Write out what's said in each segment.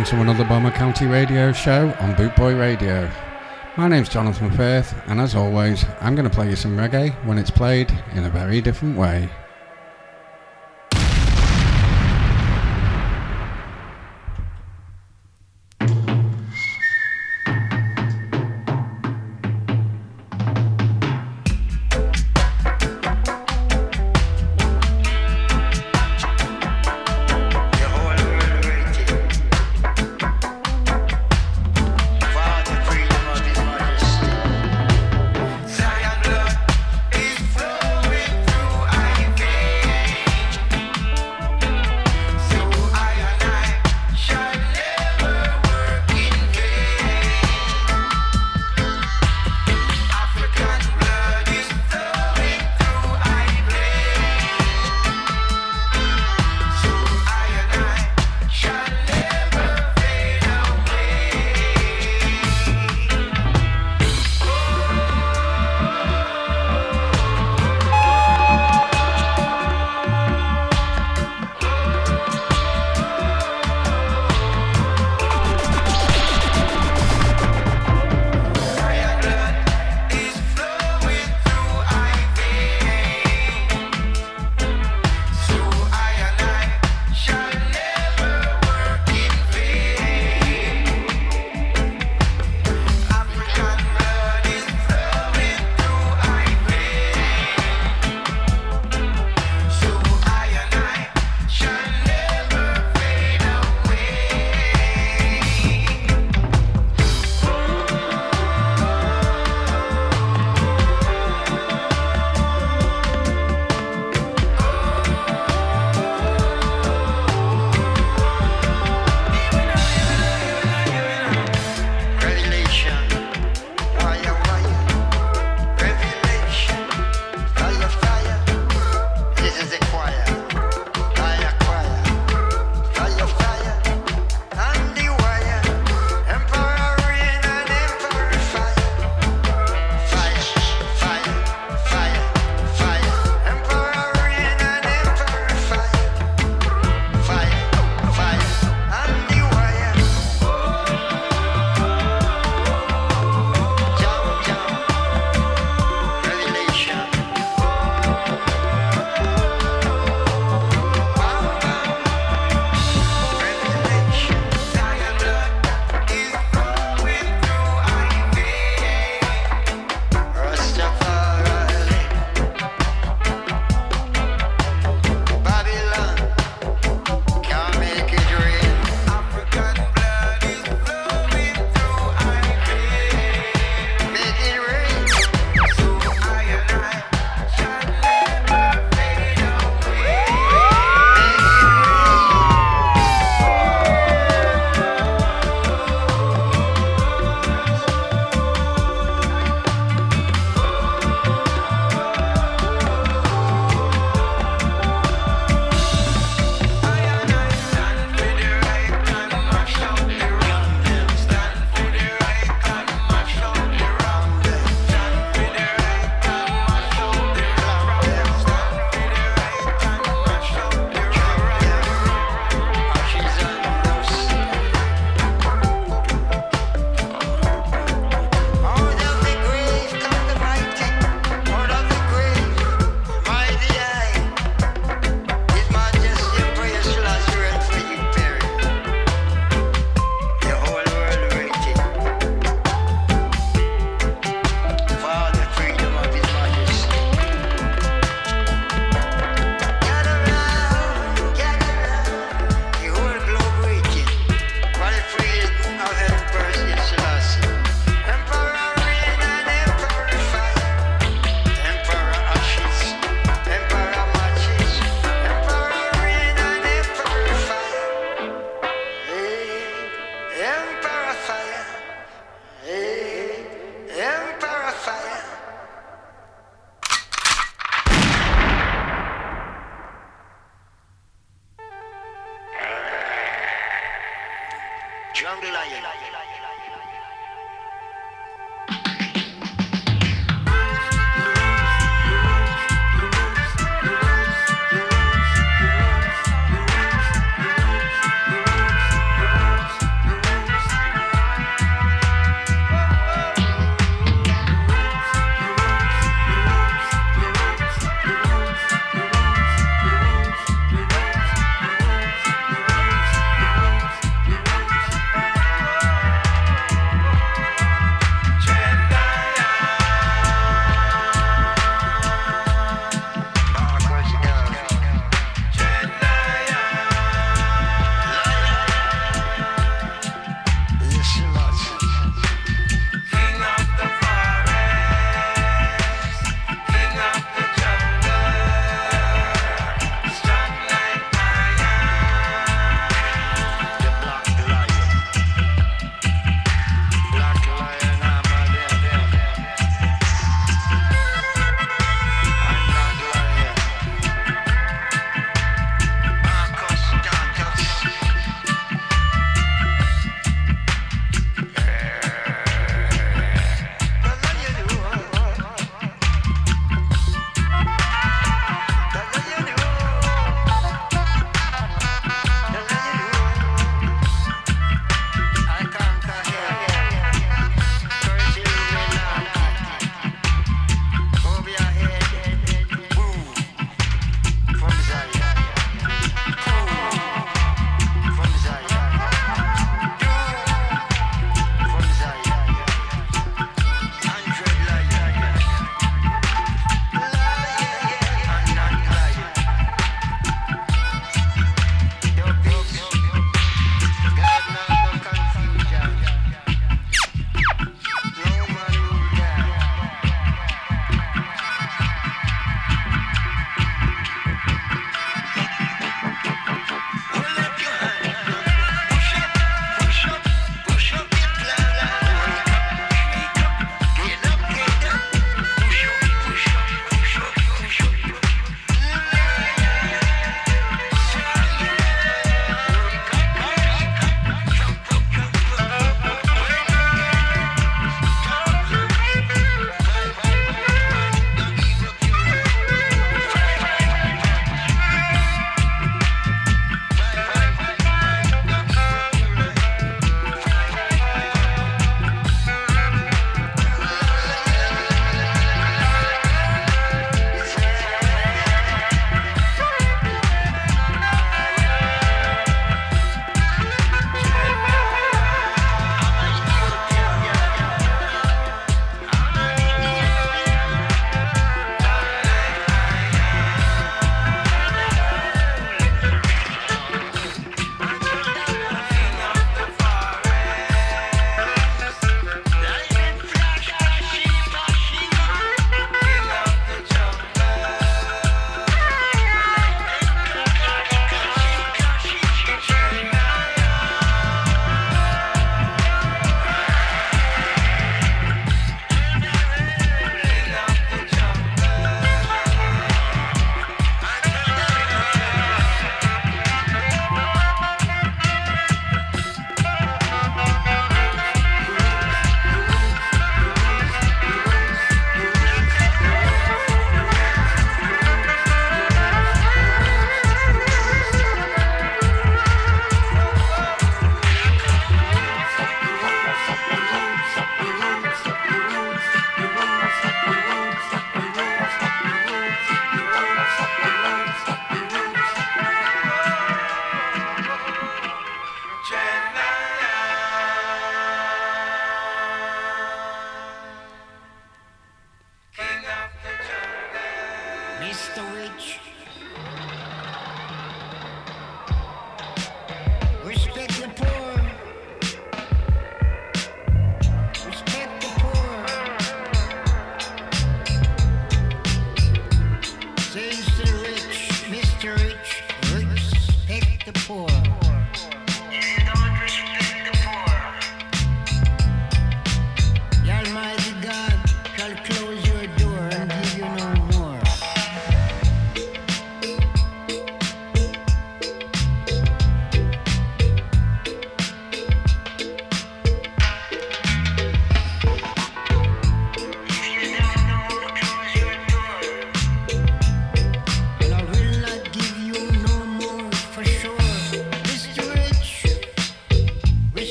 Welcome to another Bomber County radio show on Bootboy Radio. My name's Jonathan Firth, and as always, I'm going to play you some reggae when it's played in a very different way.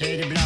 The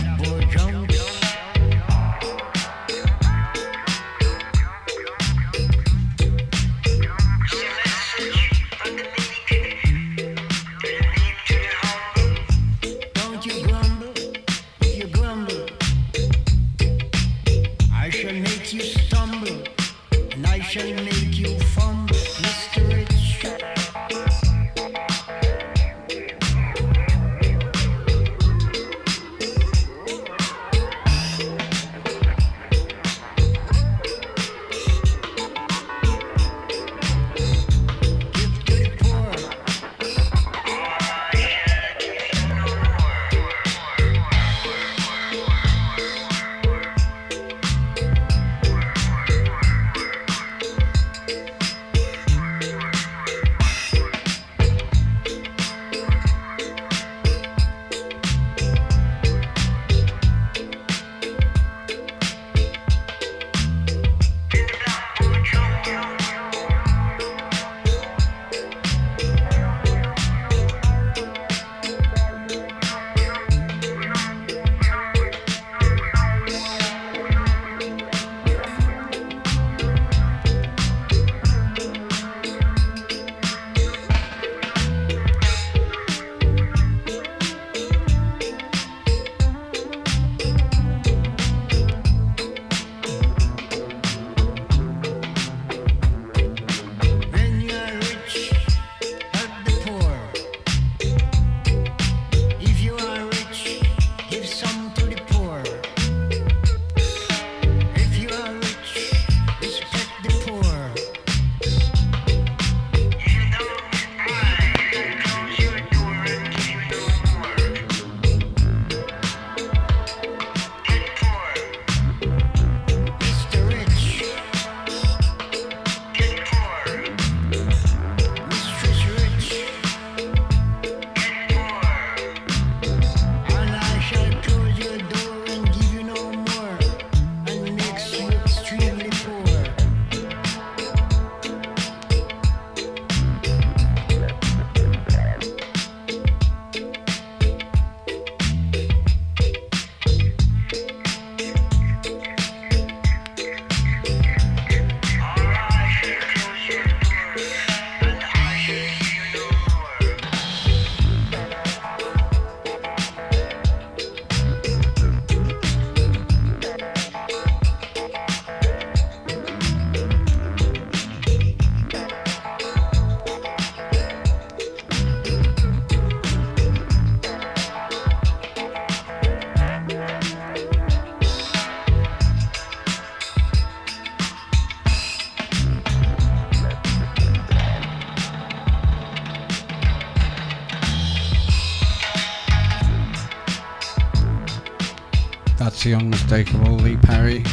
unmistakable Lee Perry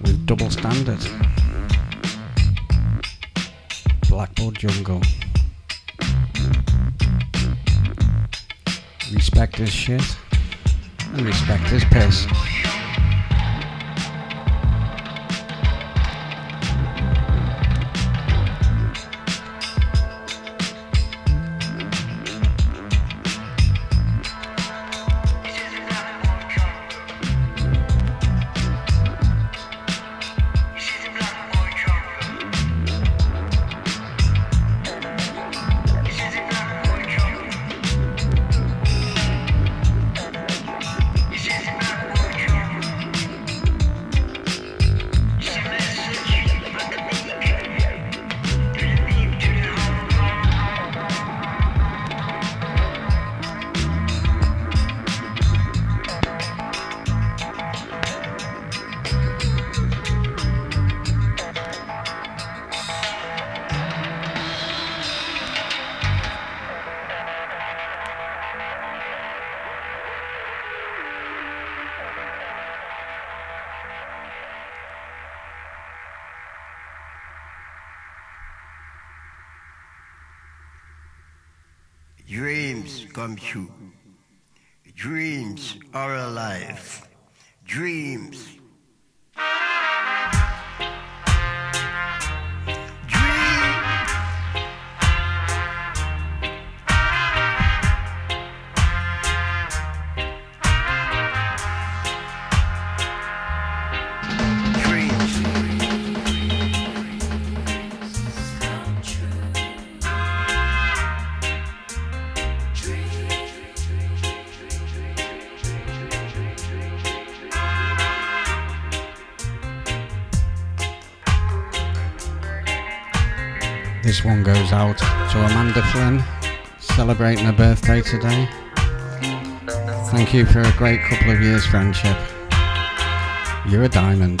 with Double Standard. Blackboard Jungle. Respect his shit One goes out to Amanda Flynn, celebrating her birthday today. Thank you for a great couple of years friendship. You're a diamond.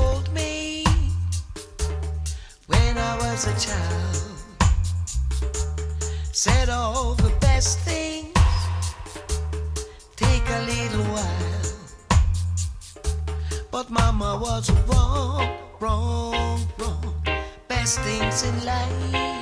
was a child, said all the best things take a little while. But mama was wrong, wrong, wrong. Best things in life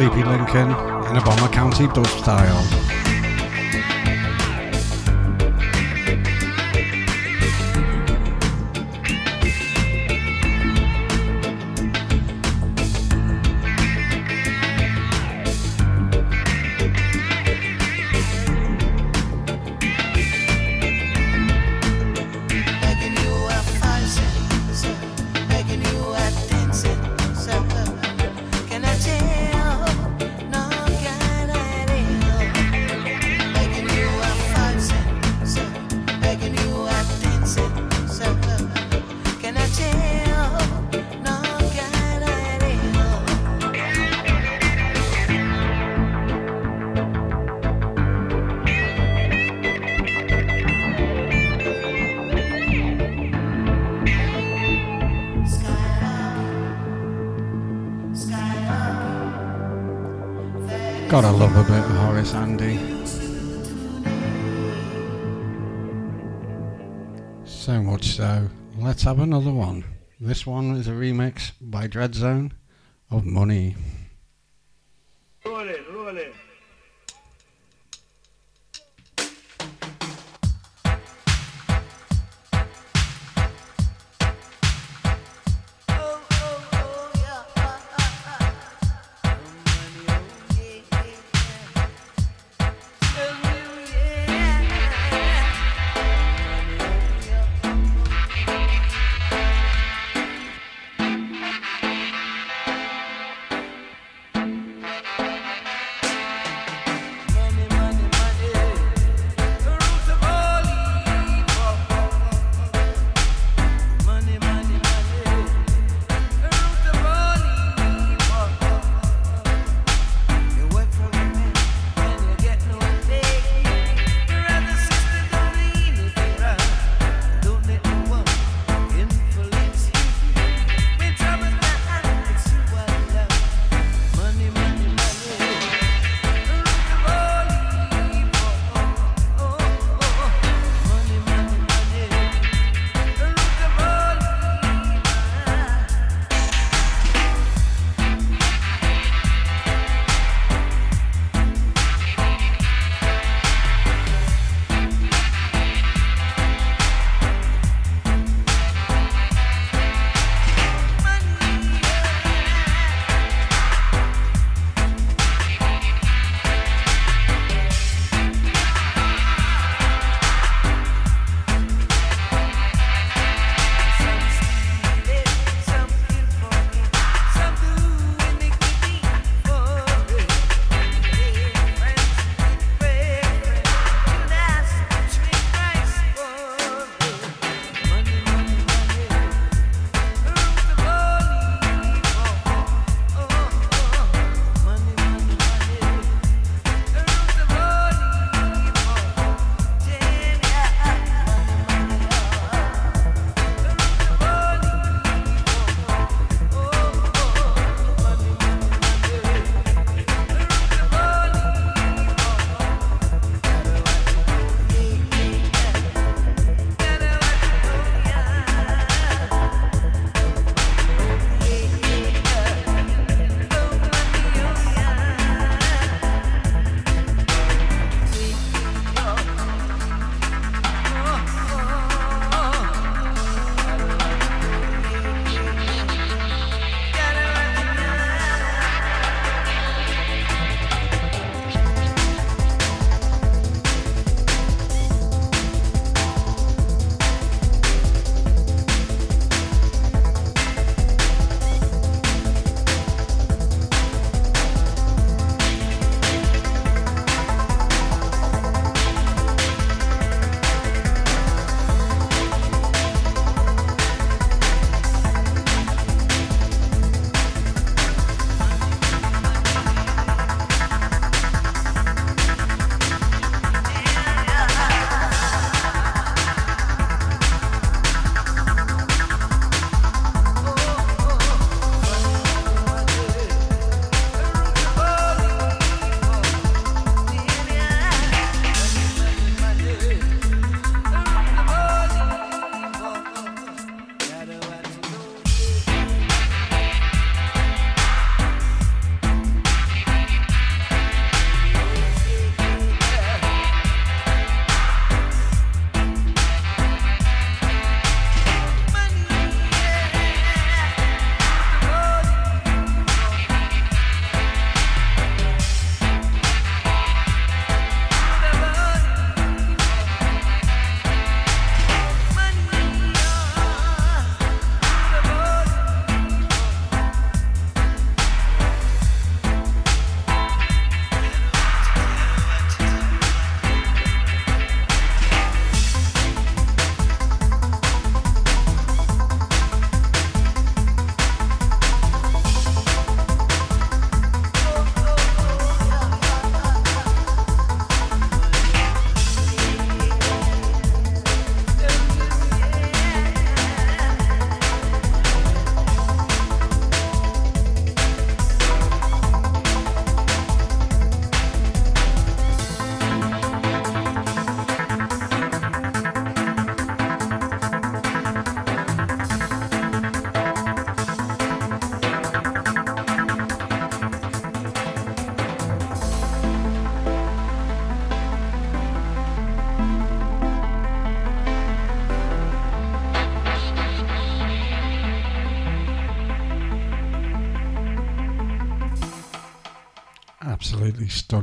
Sleepy Lincoln in a Bomber County dub style. have another one. This one is a remix by Dreadzone of Money.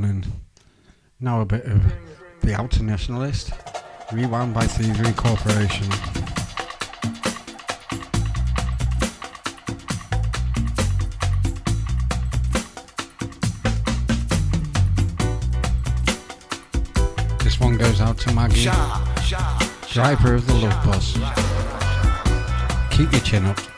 And now a bit of The Outer Nationalist, rewound by Thievery Corporation. This one goes out to Maggie, driver of the love bus. Keep your chin up.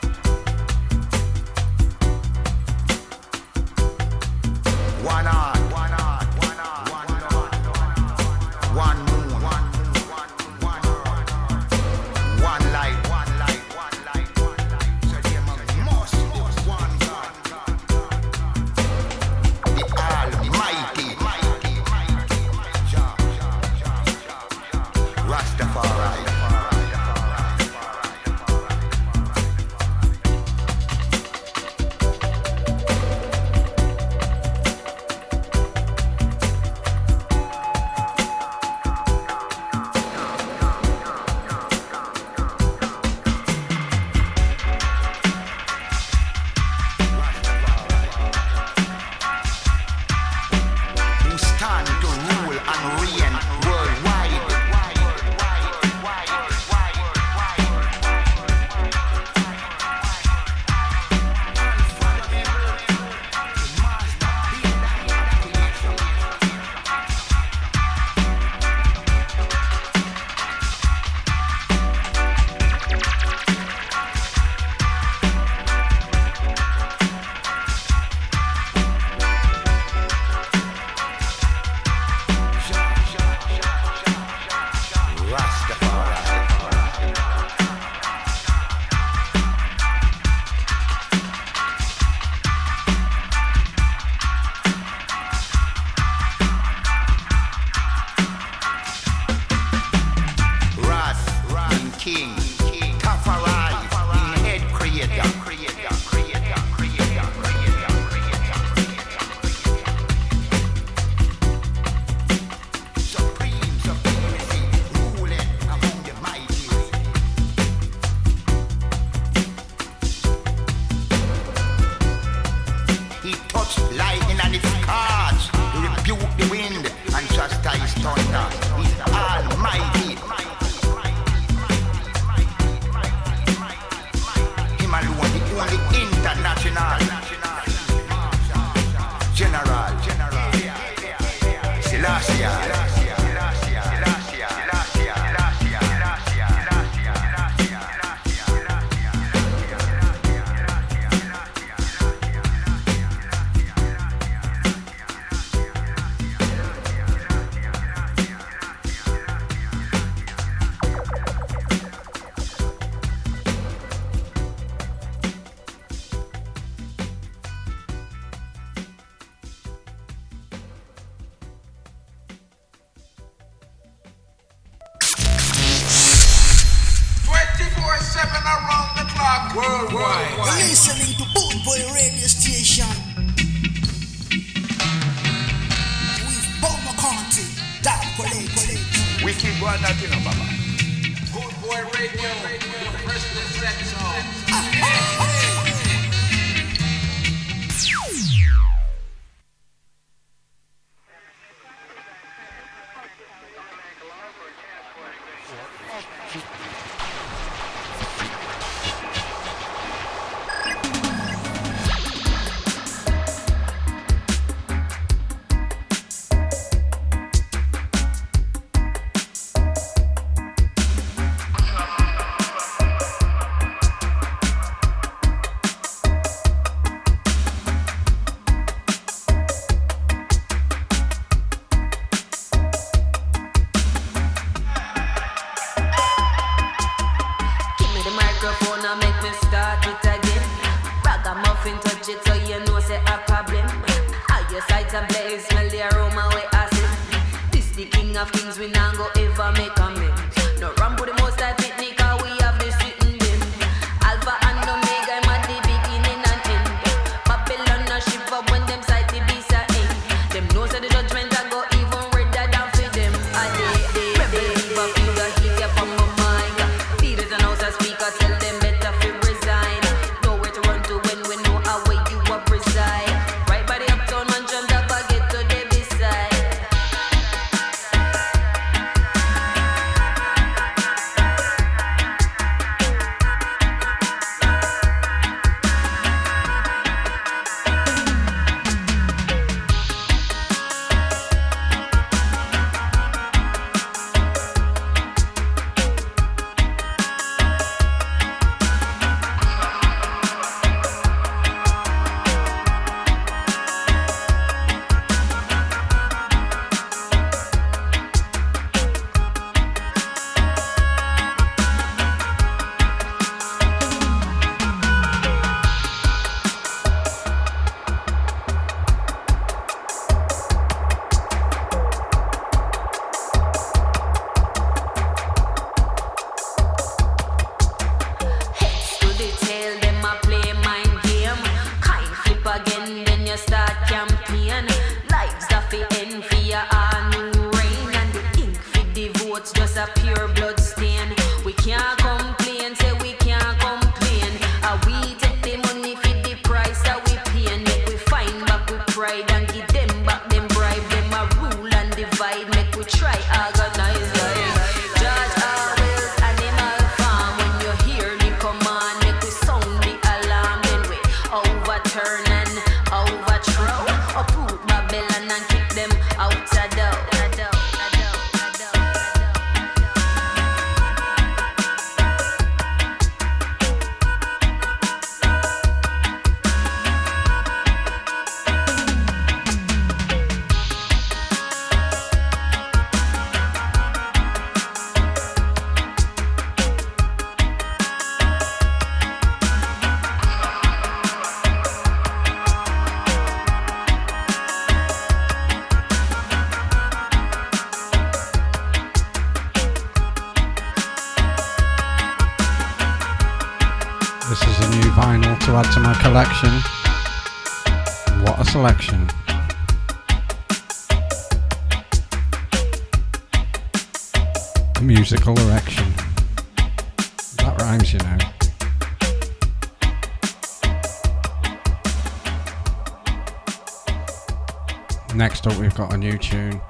new tune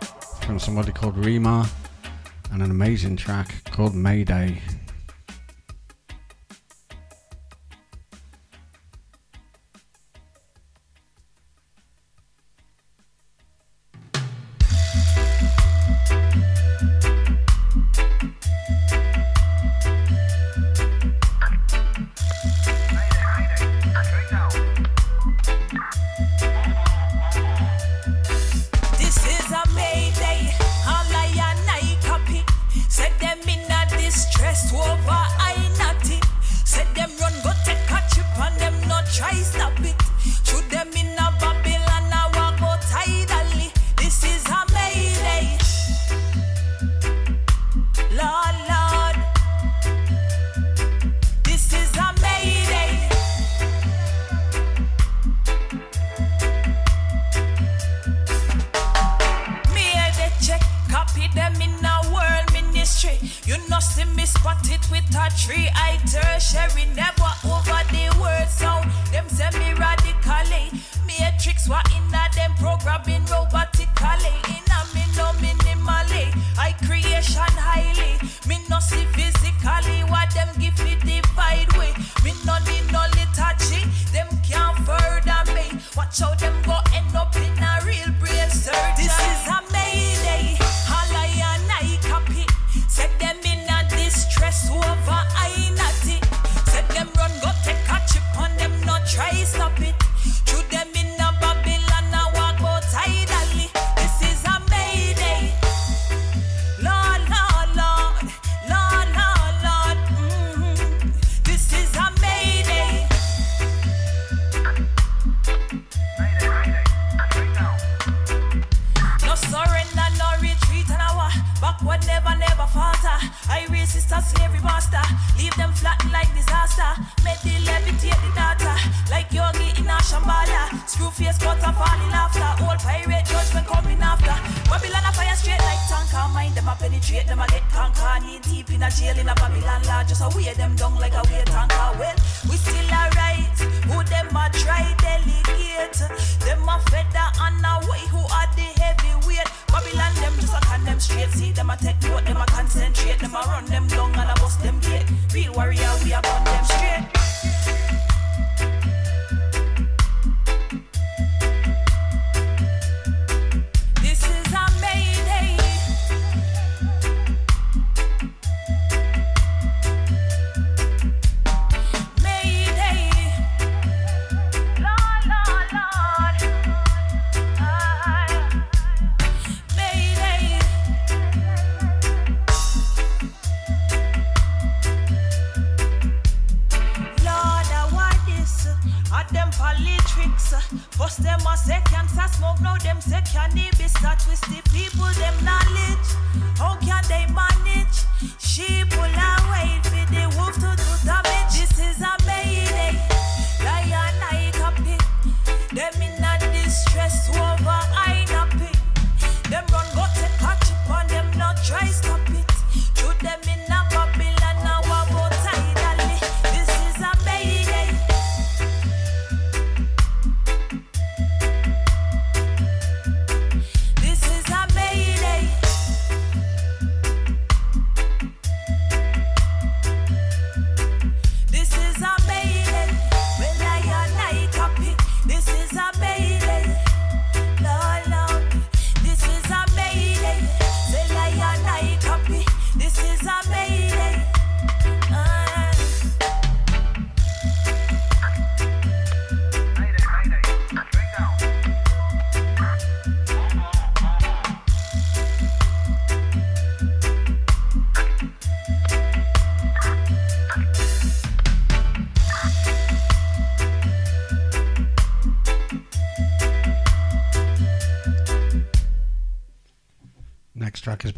from somebody called Rima and an amazing track called Mayday.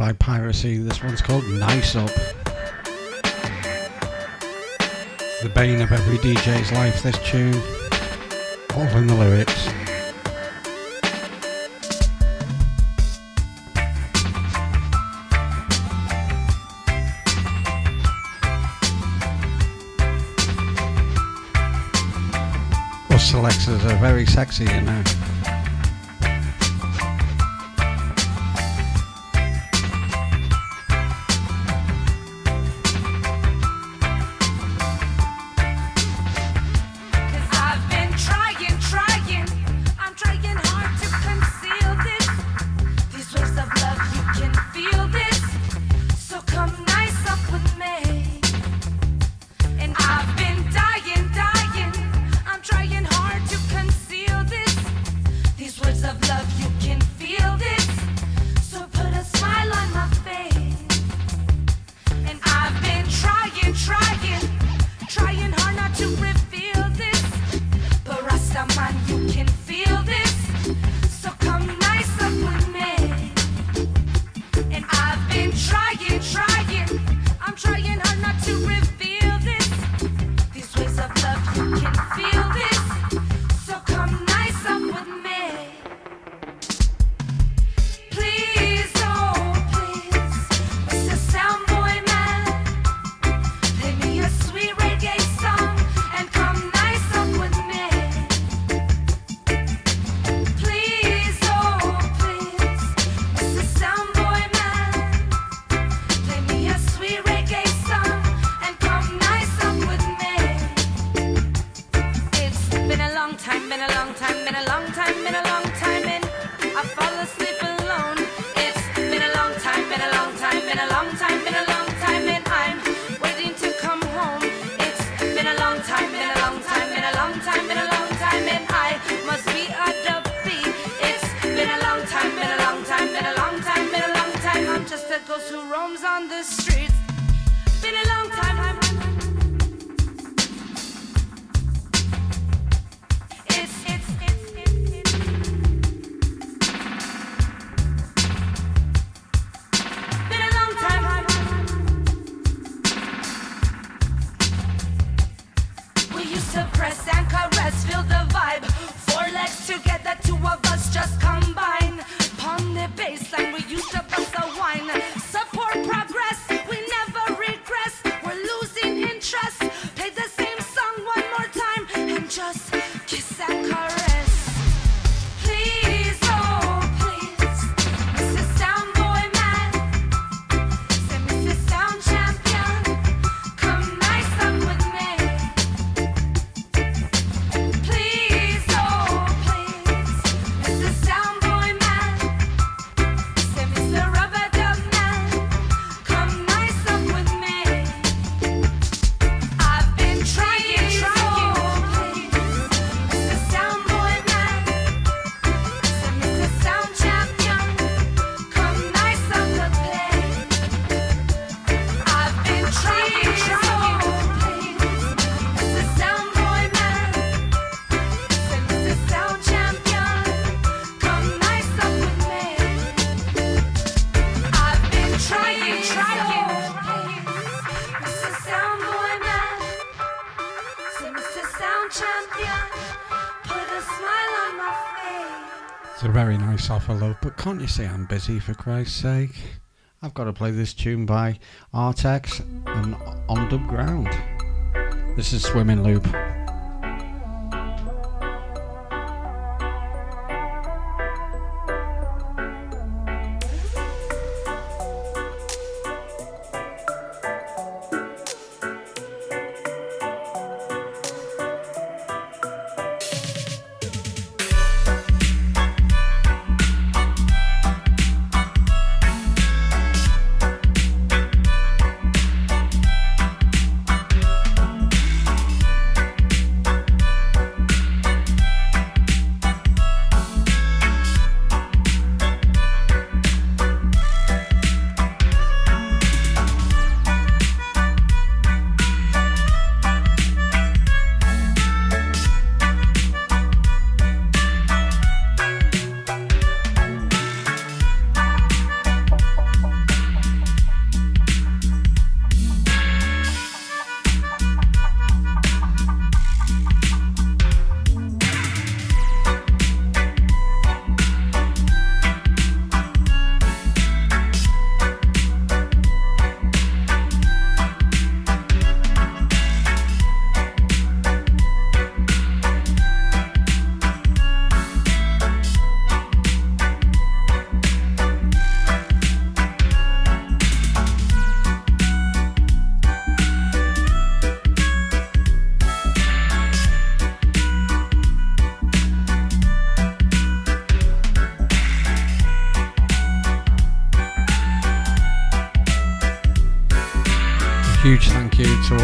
by Piracy. This one's called Nice Up. The bane of every DJ's life, this tune. All in the lyrics. Us selectors are very sexy, you know. love, but can't you see I'm busy for Christ's sake? I've got to play this tune by Artex and On Dub Ground. This is Swimming Loop.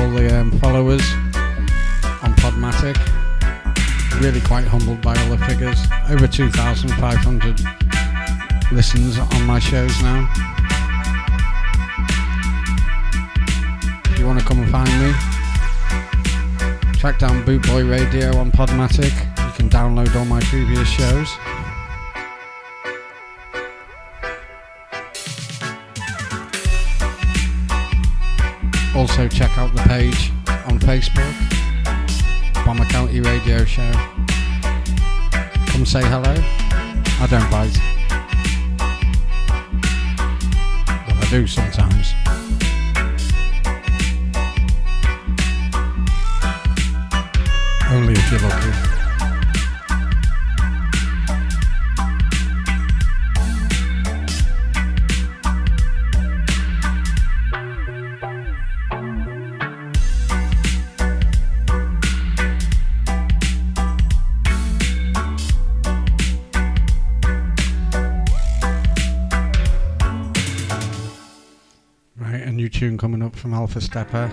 all the um, followers on Podmatic. Really quite humbled by all the figures. Over 2,500 listens on my shows now. If you want to come and find me, track down Bootboy Radio on Podmatic. You can download all my previous shows. also check out the page on Facebook, Bomber County Radio Show. Come say hello. I don't bite. but I do sometimes. Only if you're lucky. Alpha Steppa.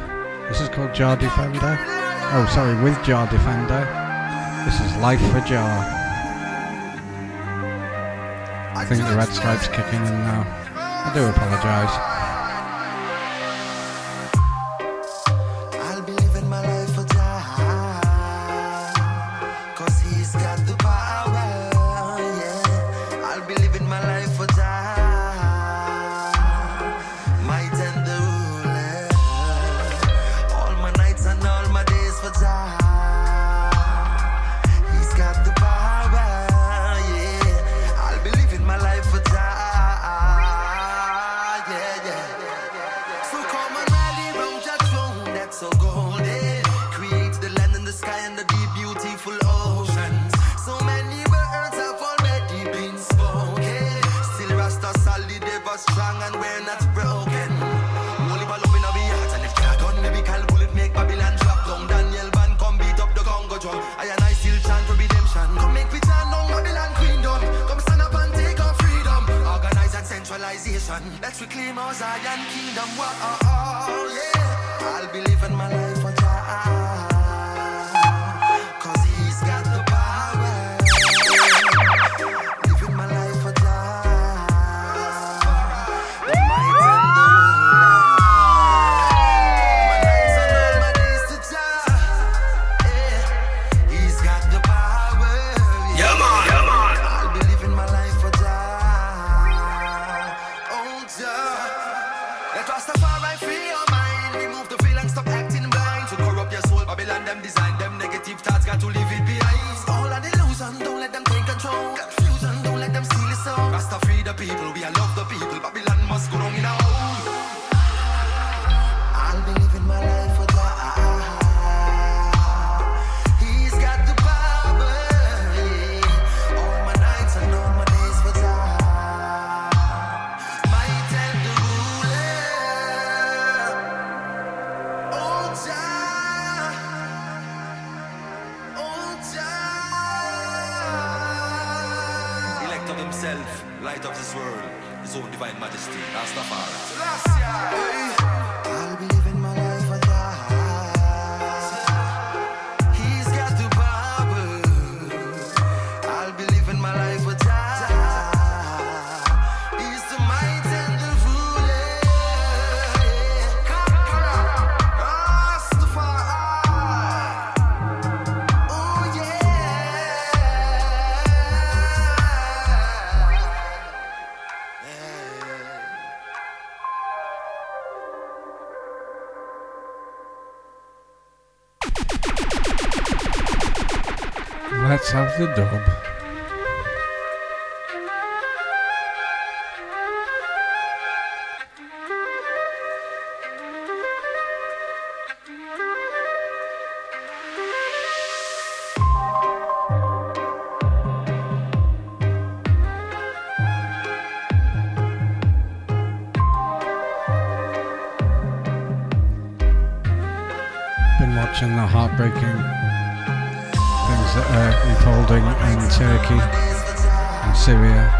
This is called Jah Defender. Oh, sorry, with Jah Defender. This is Life for Jah. I think the red stripes kicking in now. I do apologise. Let's reclaim our Zion kingdom. Whoa, oh, oh, yeah. I'll be living my life for Jah. the dub. watching the heartbreaking Turkey and Syria.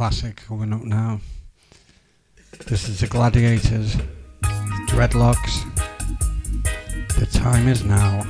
classic coming up now. This is the Gladiators, Dreadlocks. The time is now.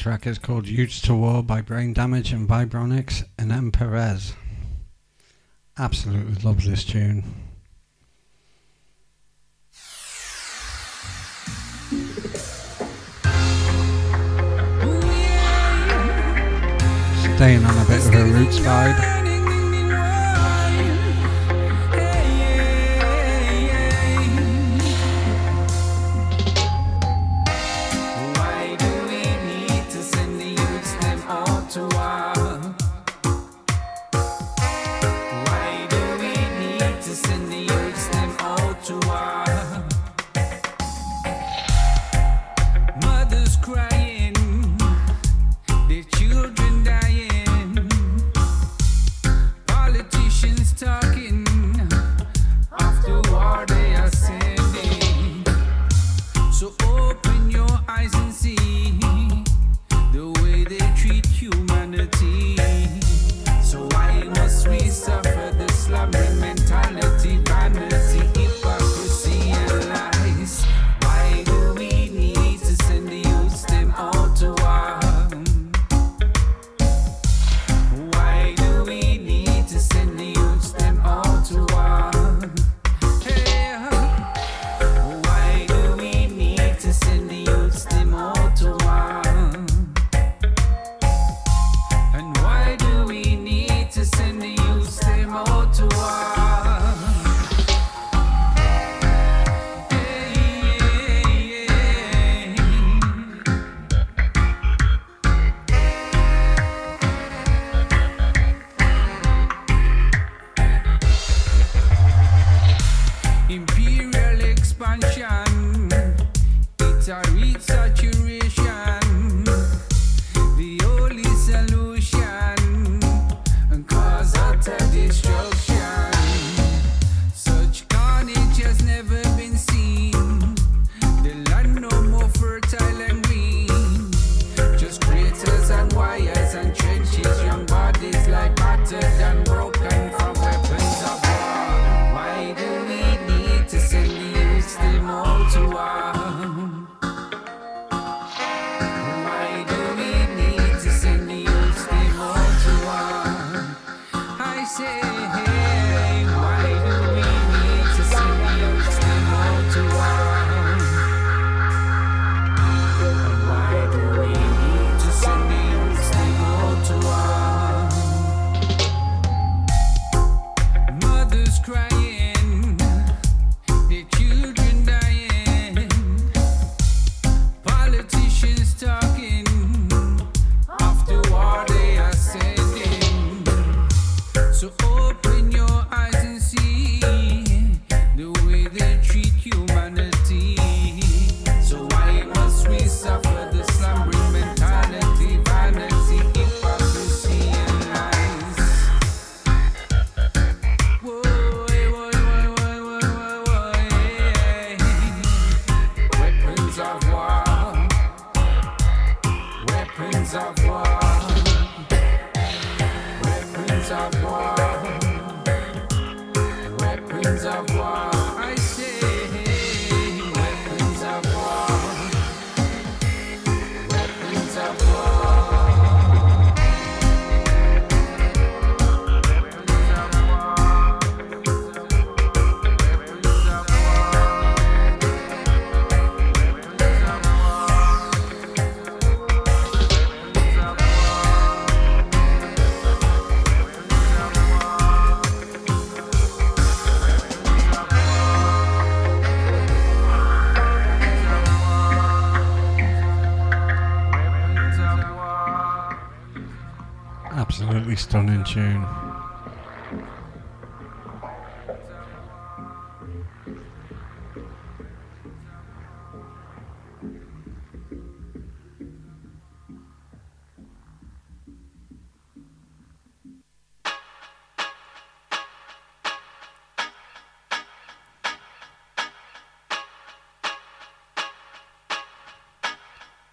next track is called Youths to War by Brain Damage and Vibronics and M. Perez. Absolutely love this tune. Staying on a bit of a roots vibe.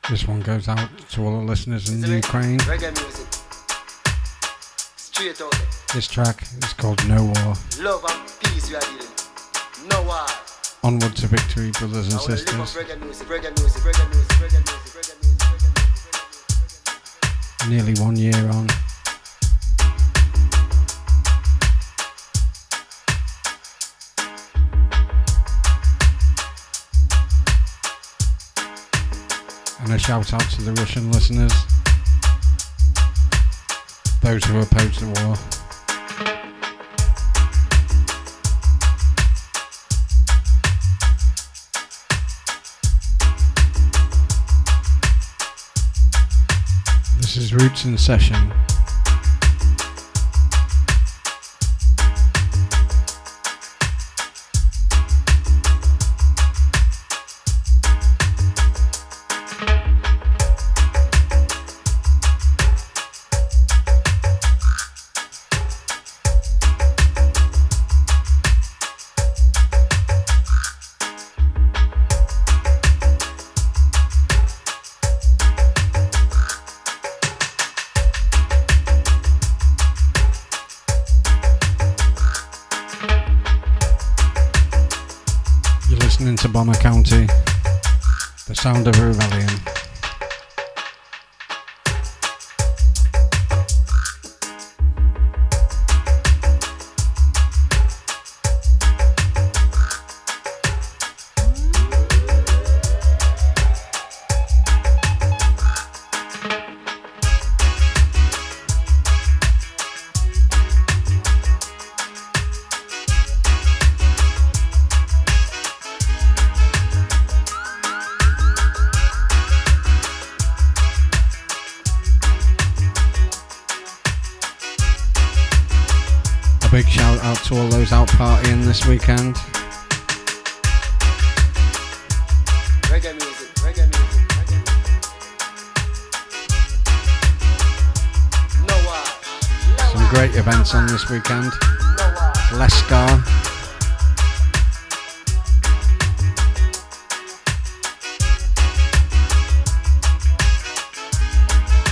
This one goes out to all the listeners in Ukraine. Reggae music. Straight. This track is called No War. Love and peace we are dealing. No war. Onward to victory, brothers and I wanna live sisters. Nearly one year on. And a shout out to the Russian listeners. Those who oppose the war. Roots in Session. Sound of rebellion. A weekend. Reggae music, reggae music, reggae music. No. Some great events on this weekend. Lescar.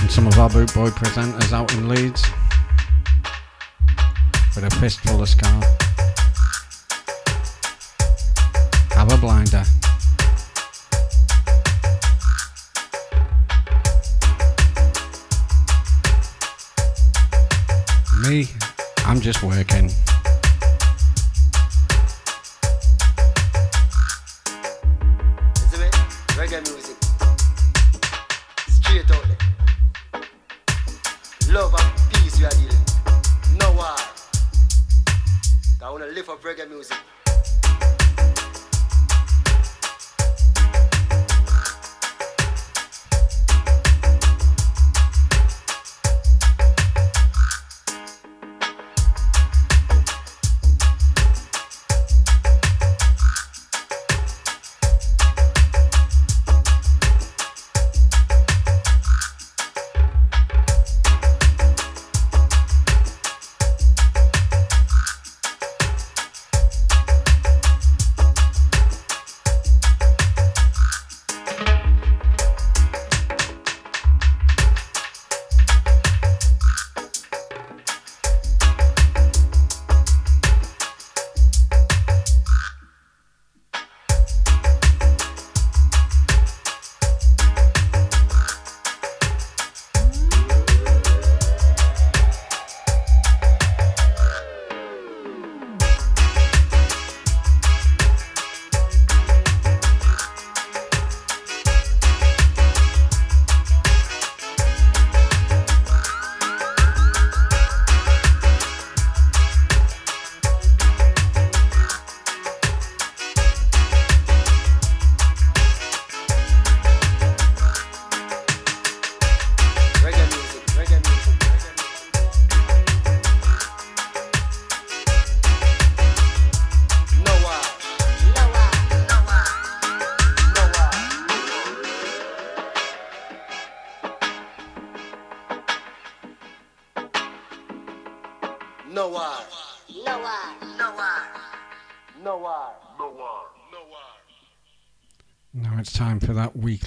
And some of our boot boy presenters out in Leeds with a fistful of Ska. Blinder. Me, I'm just working.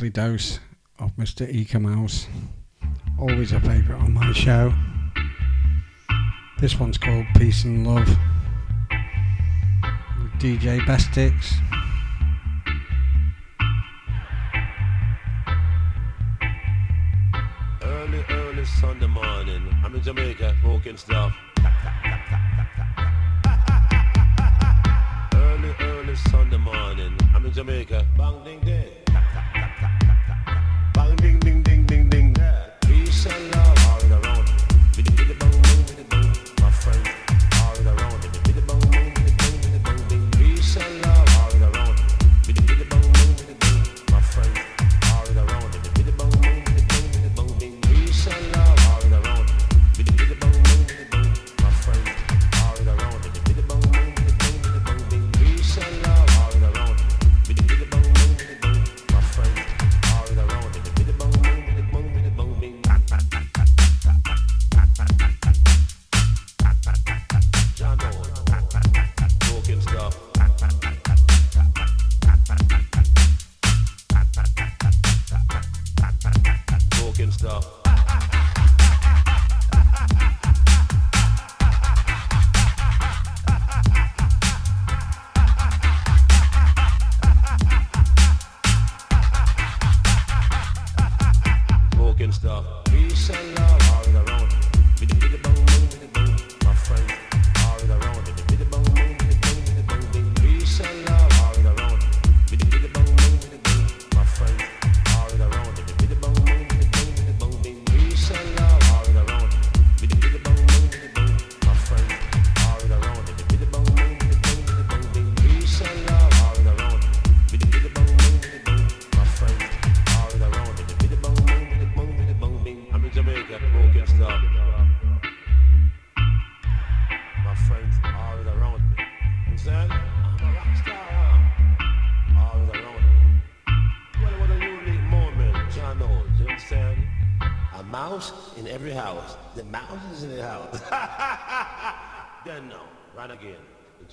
dose of Mr. Eek-A-Mouse. Always a favourite on my show. This one's called Peace and Love with DJ Bestix. up.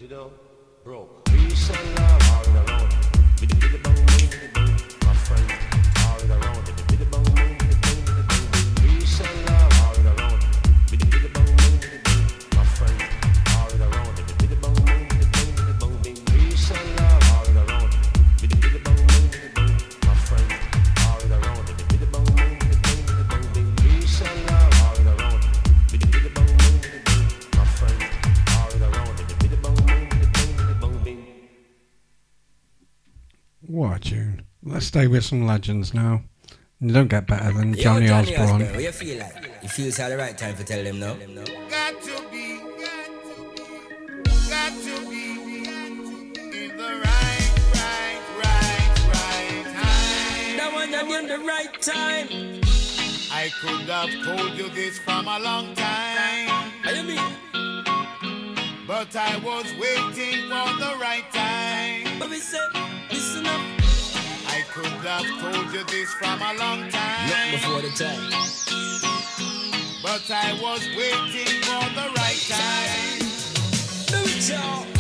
you know? stay with some legends now. You don't get better than Yo, Johnny, Johnny Osbourne. Osbourne. you feel like? You feel it's the right time to tell them no? Got to be, got to be, in the right, right, right, right time. That one that in the right time. I could have told you this from a long time. How you mean? But I was waiting for the right time. But we said, listen up could have told you this from a long time. Not before the time. But I was waiting for the right time. Let me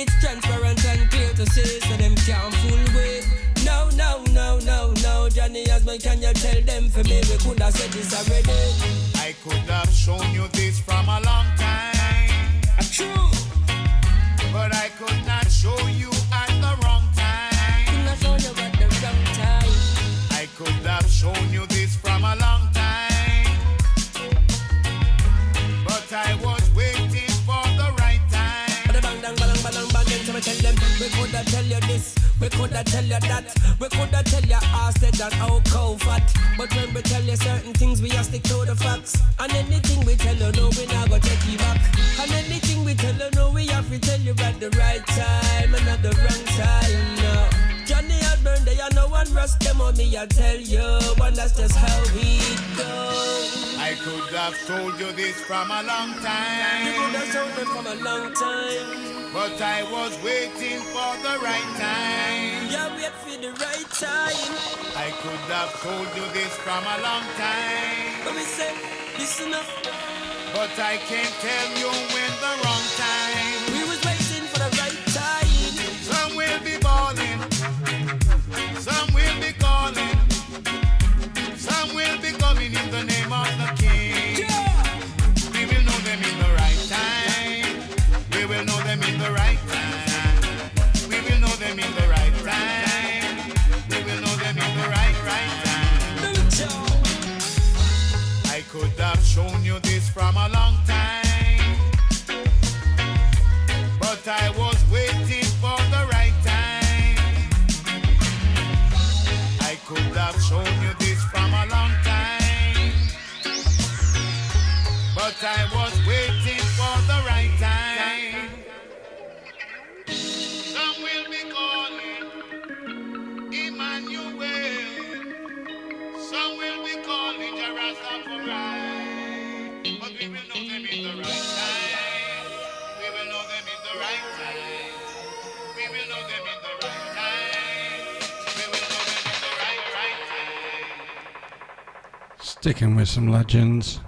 It's transparent and clear to see, so them can't fool with. No, no, no, no, no, Johnny Osbourne, can you tell them for me? We could have said this already. I could have shown you this from a long time. True. But I could not show you at the wrong time. Could not show you at the wrong time. I could have shown you this from a long time. We coulda tell you that, we coulda tell you ass dead and how cow fat. But when we tell you certain things, we just stick to the facts. And anything we tell you, no, we not go take you back. And anything we tell you, no, we have to tell you at the right time and at the wrong time. No. Johnny had burned there, no one rust them on me, I tell you, and that's just how it goes. I could have told you this from a long time. You could have told me from a long time. But I was waiting for the right time. Yeah, wait for the right time. I could have told you this from a long time. But we listen up. But I can't tell you when the wrong time. From a long time. But I was waiting for the right time. I could have shown you this from a long time. But I Sticking with some legends.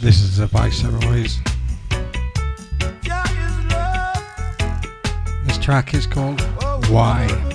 This is the Viceroys. This track is called Why.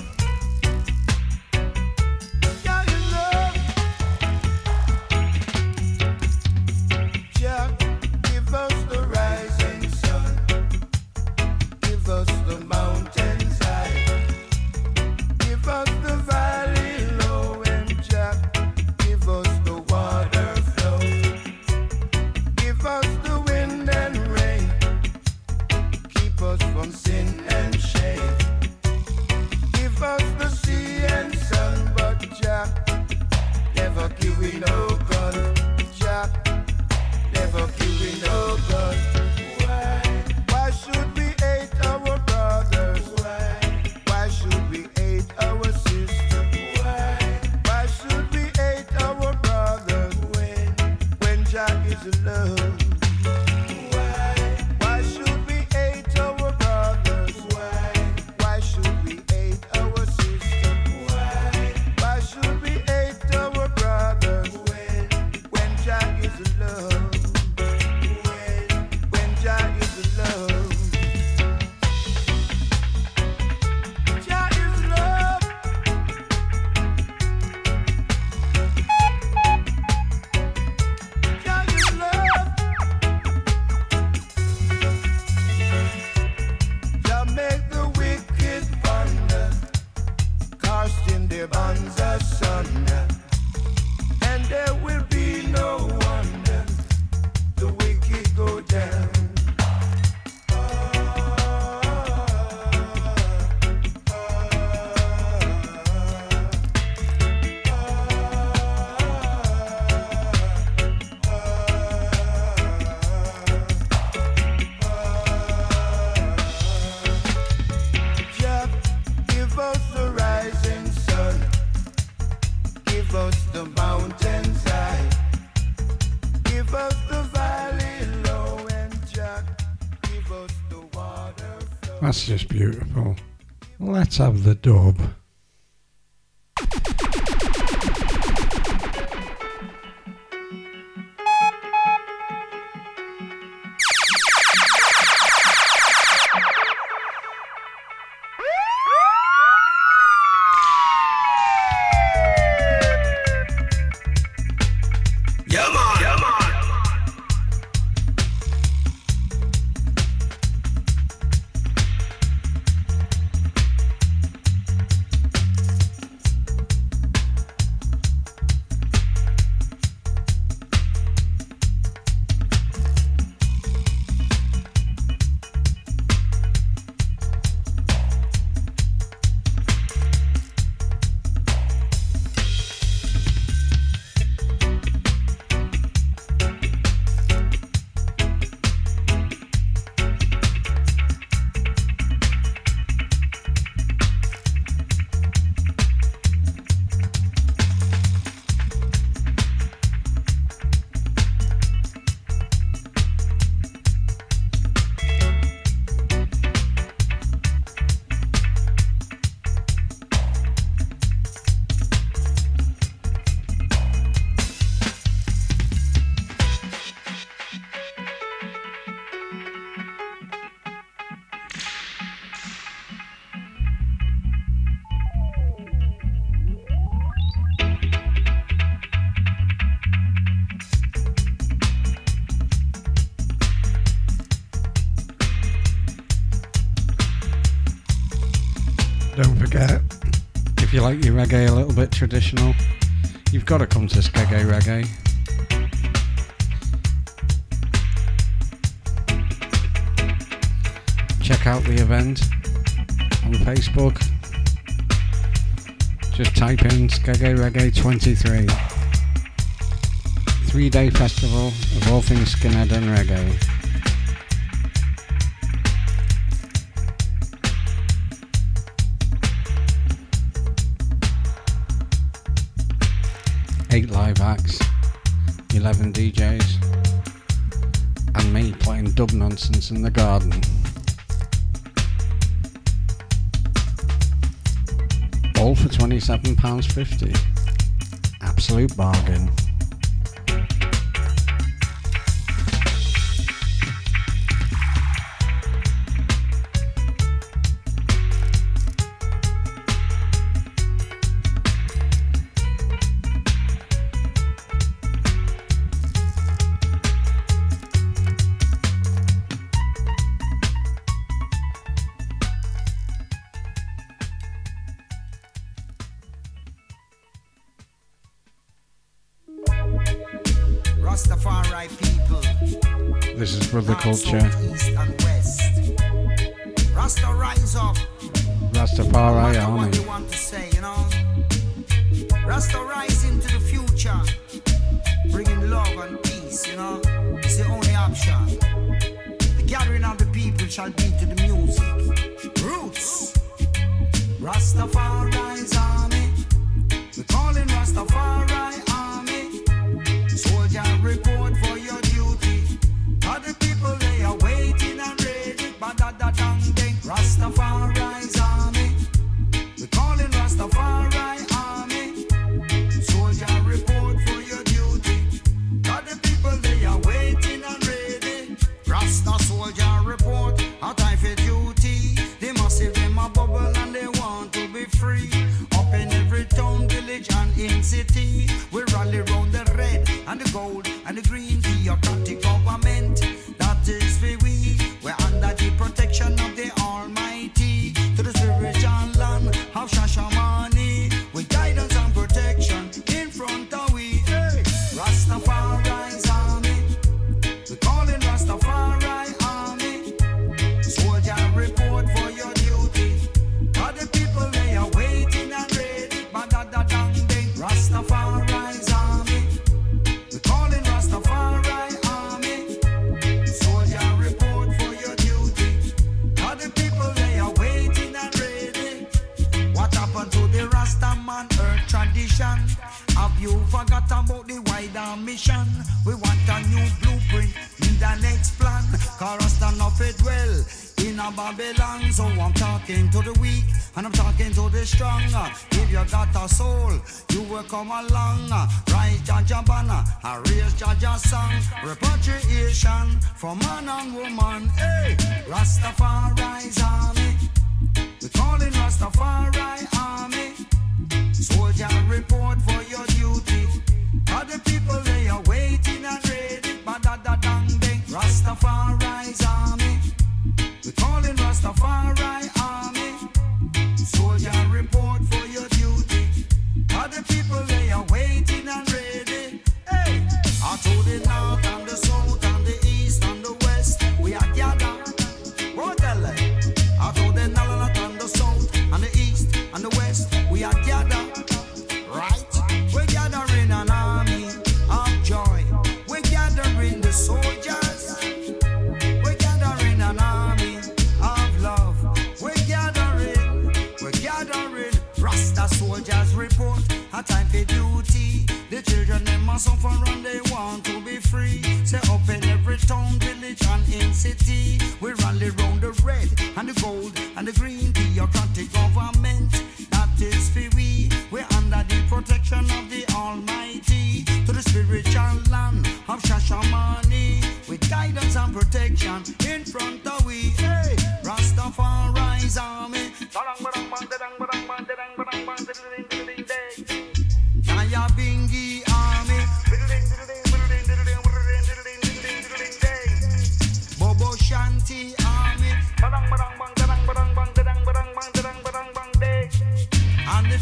Let's have the dub. traditional, you've got to come to Skege Reggae. Check out the event on Facebook. Just type in Skege Reggae 23. Three day festival of all things skinhead and reggae. and DJs, and me playing dub nonsense in the garden. All for £27.50. Absolute bargain. far right people. This is for the culture. Rasta rise up. Rastafari no army. What say, you know? Rasta rise into the future, bringing love and peace. You know, it's the only option. The gathering of the people shall be to the music. Roots. Rastafari.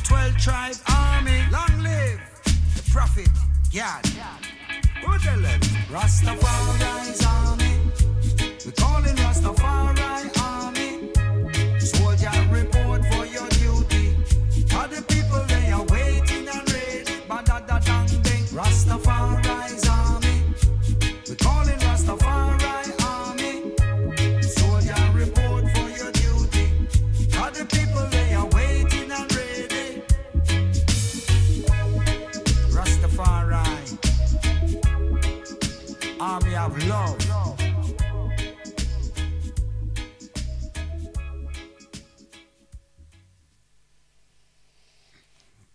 12 tribe army. Long live the prophet, God. Who tell them? Rastafari's army. We're calling Rastafari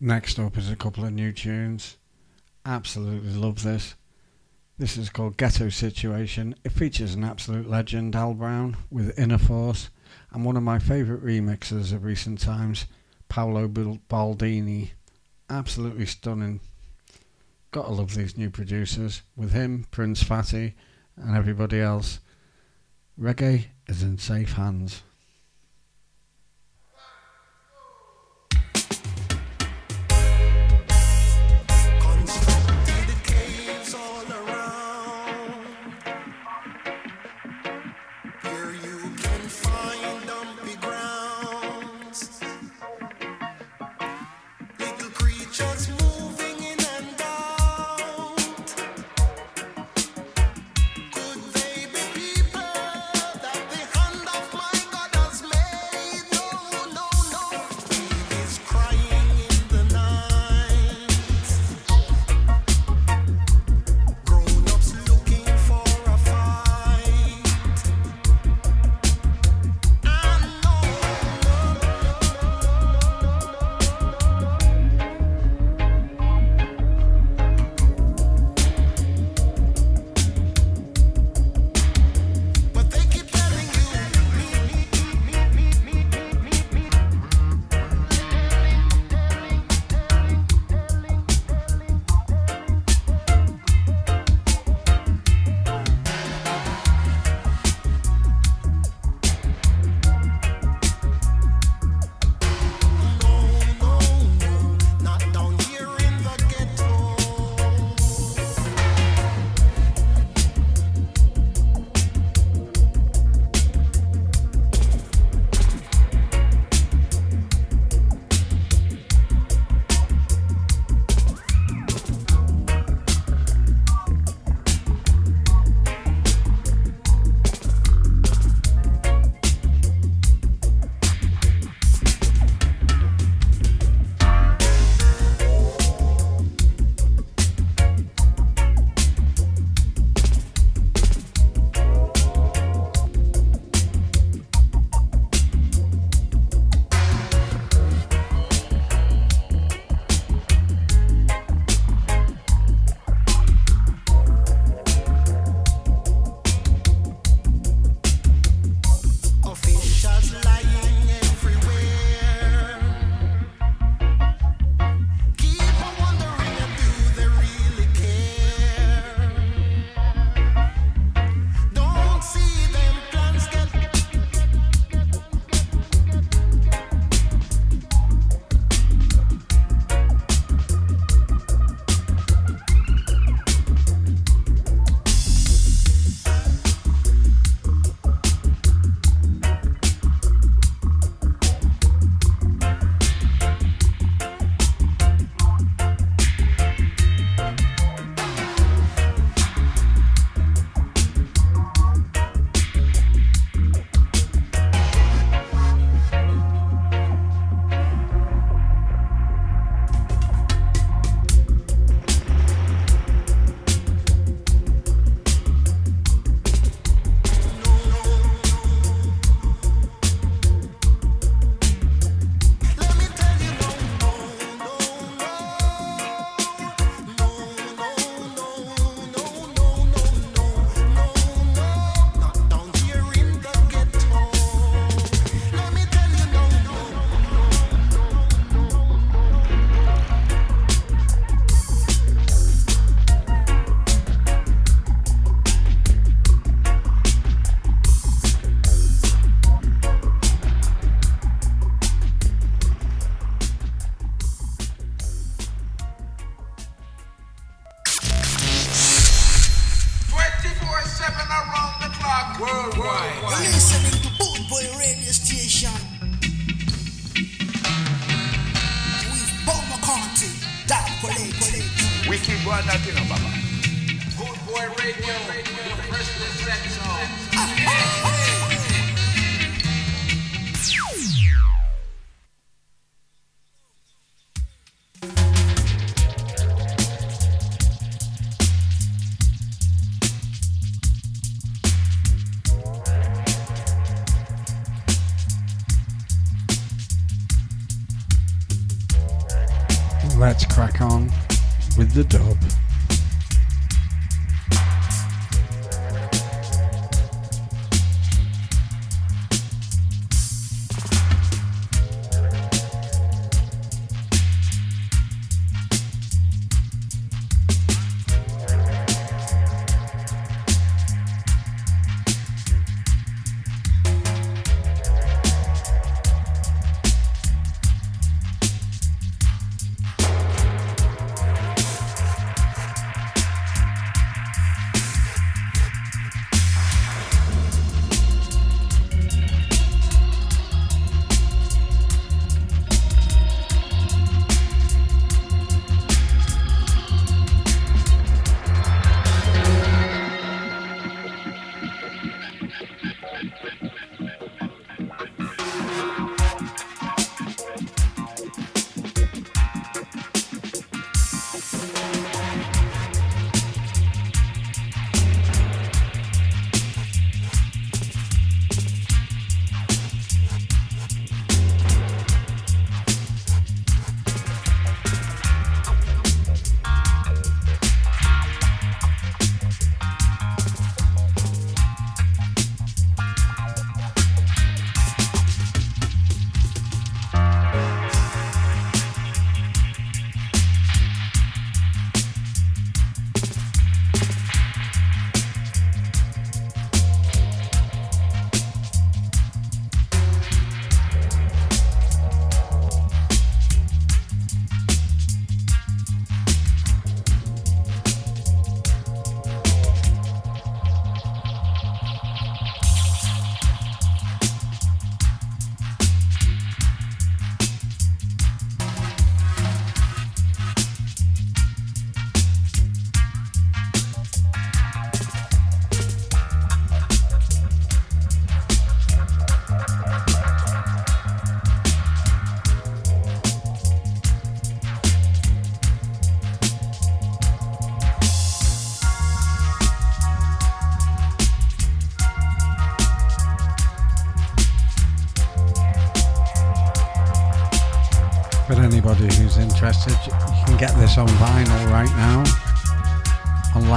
Next up is a couple of new tunes. Absolutely love this. This is called Ghetto Situation. It features an absolute legend, Al Brown, with Inner Force, and one of my favourite remixes of recent times, Paolo Baldini. Absolutely stunning. Gotta love these new producers. With him, Prince Fatty, and everybody else. Reggae is in safe hands.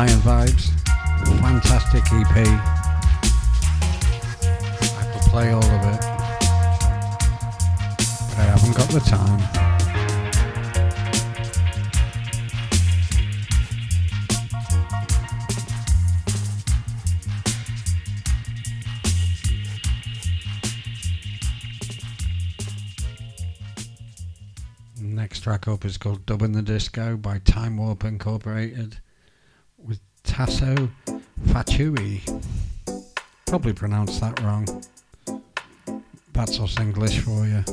Lion Vibes. Fantastic EP. I could play all of it, but I haven't got the time. Next track up is called Dubbing the Disco by Time Warp Incorporated with Tasso Fatui. Probably pronounced that wrong. That's us English for you.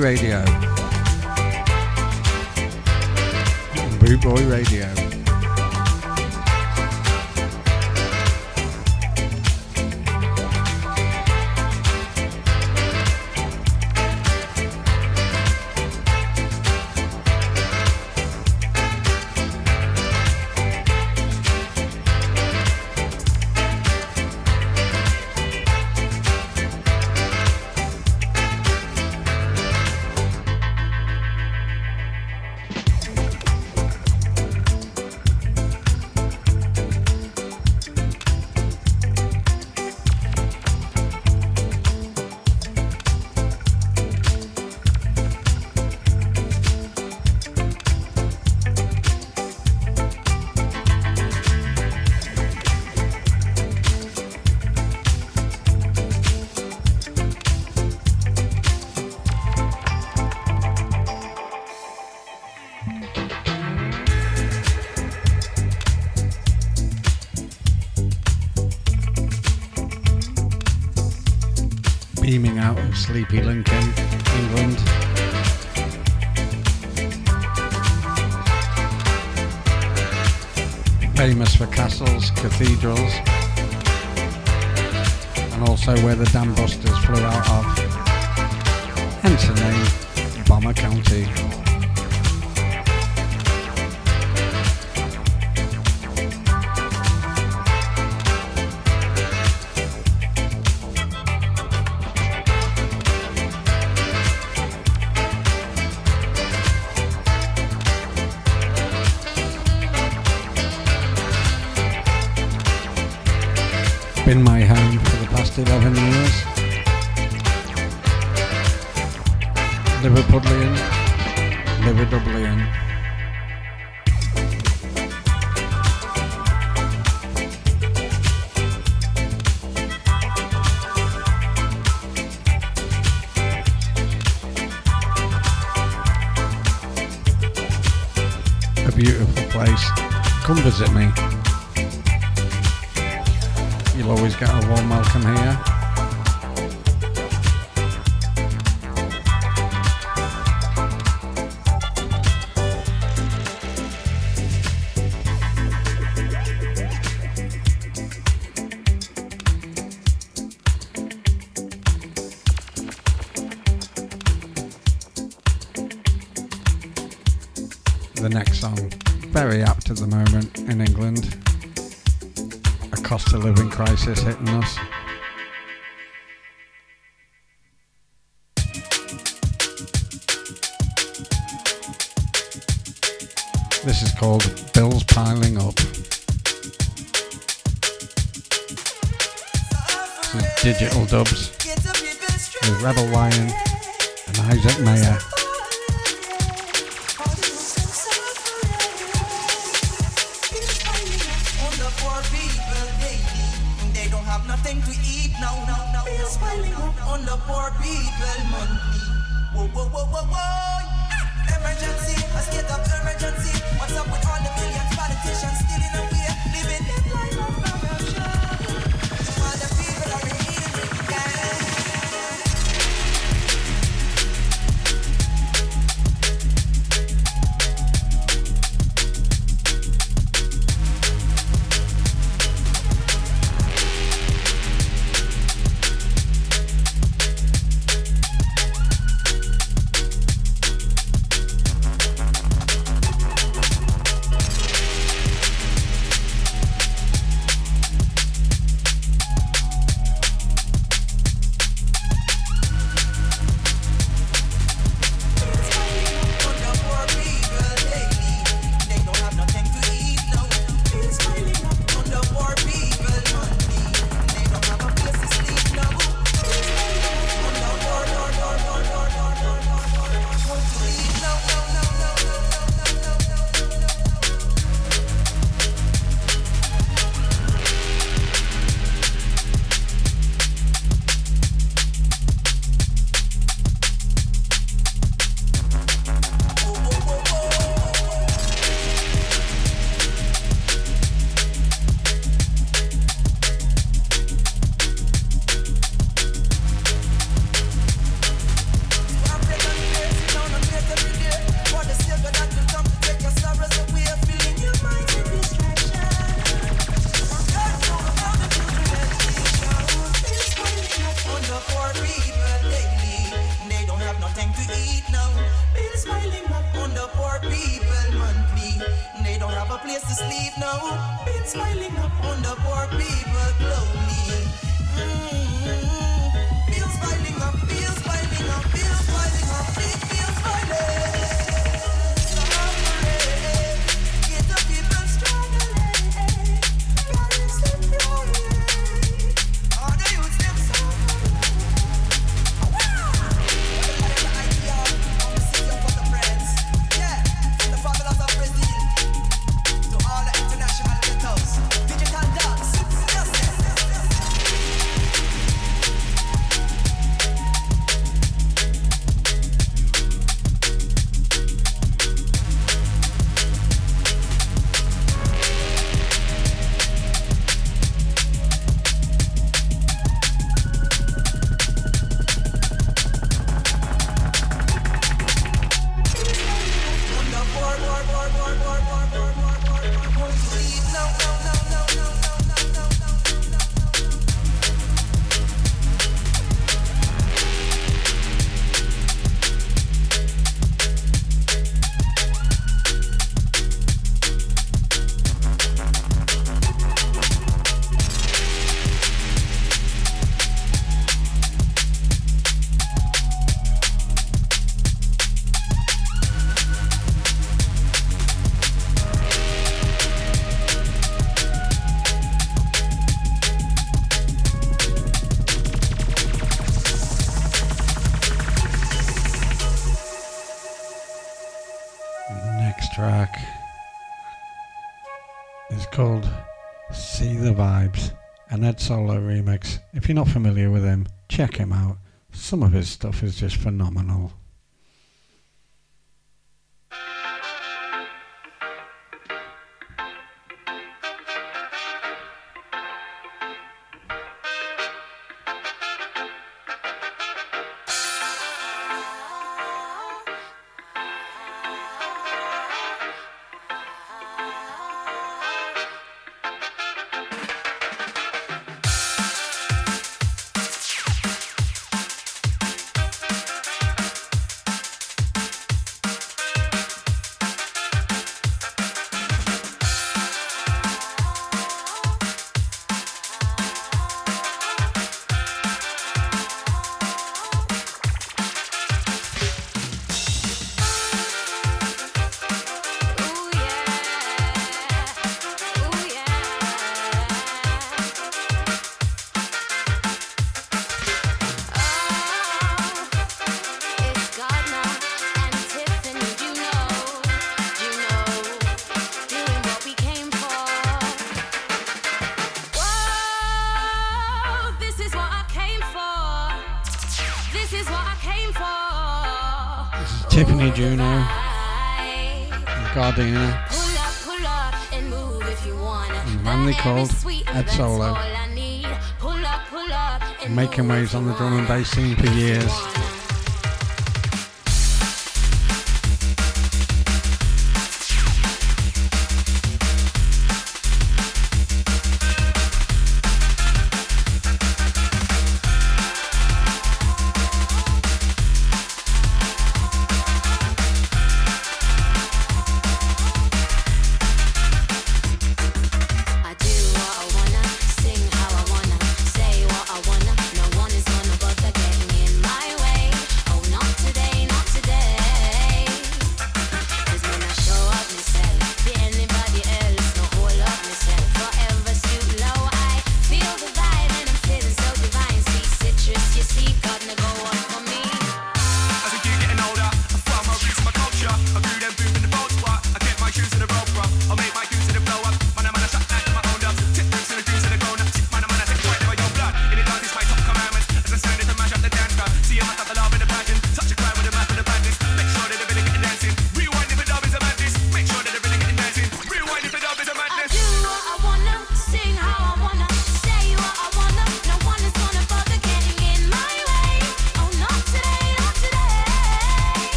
Radio. sleepy Lincoln, England. Famous for castles, cathedrals, and also where the Dambusters flew out of. crisis hitting eh, us. solo remix. If you're not familiar with him, check him out. Some of his stuff is just phenomenal. Juno, Gardena, and Manly Cold, Ed Solo, making waves on the drum and bass scene for years.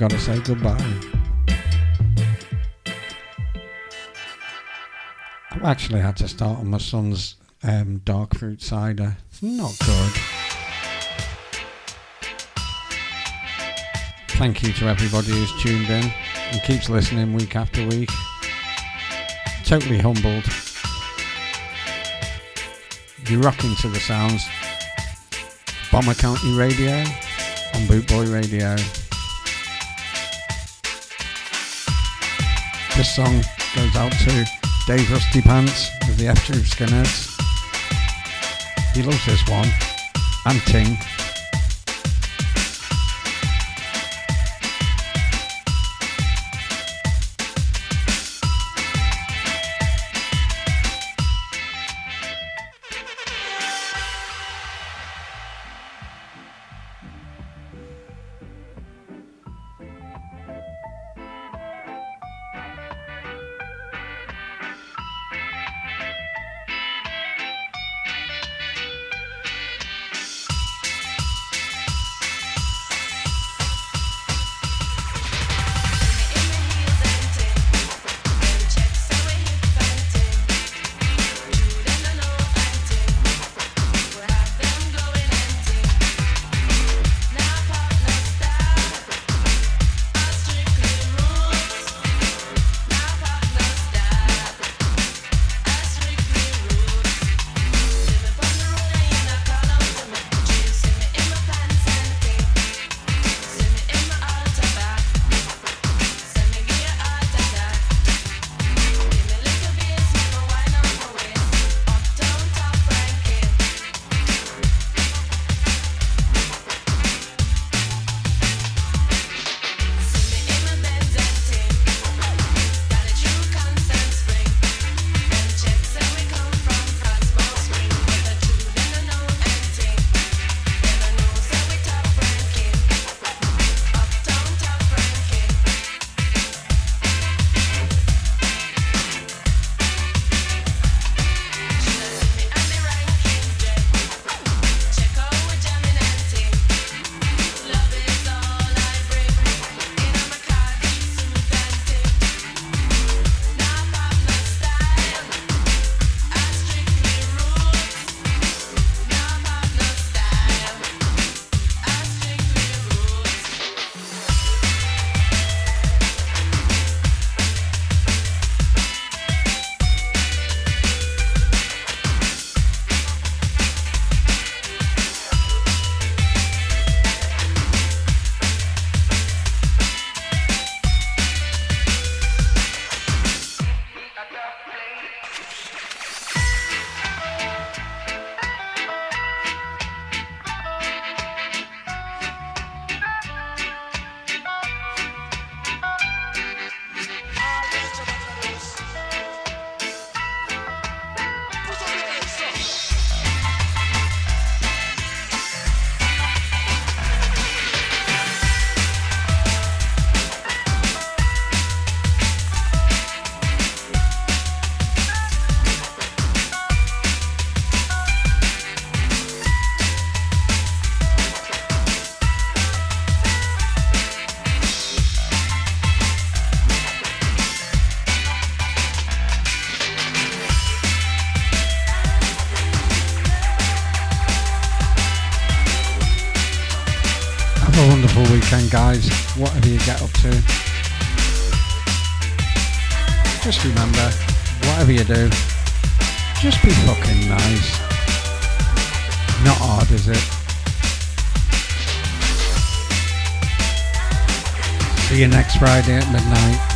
That means I've got to say goodbye. I've actually had to start on my son's um, dark fruit cider. It's not good. Thank you to everybody who's tuned in and keeps listening week after week. Totally humbled. You're rocking to the sounds. Bomber County Radio on Bootboy Radio. This song goes out to Dave Rusty Pants of the F2 Skinheads. He loves this one. And Ting. Friday at midnight.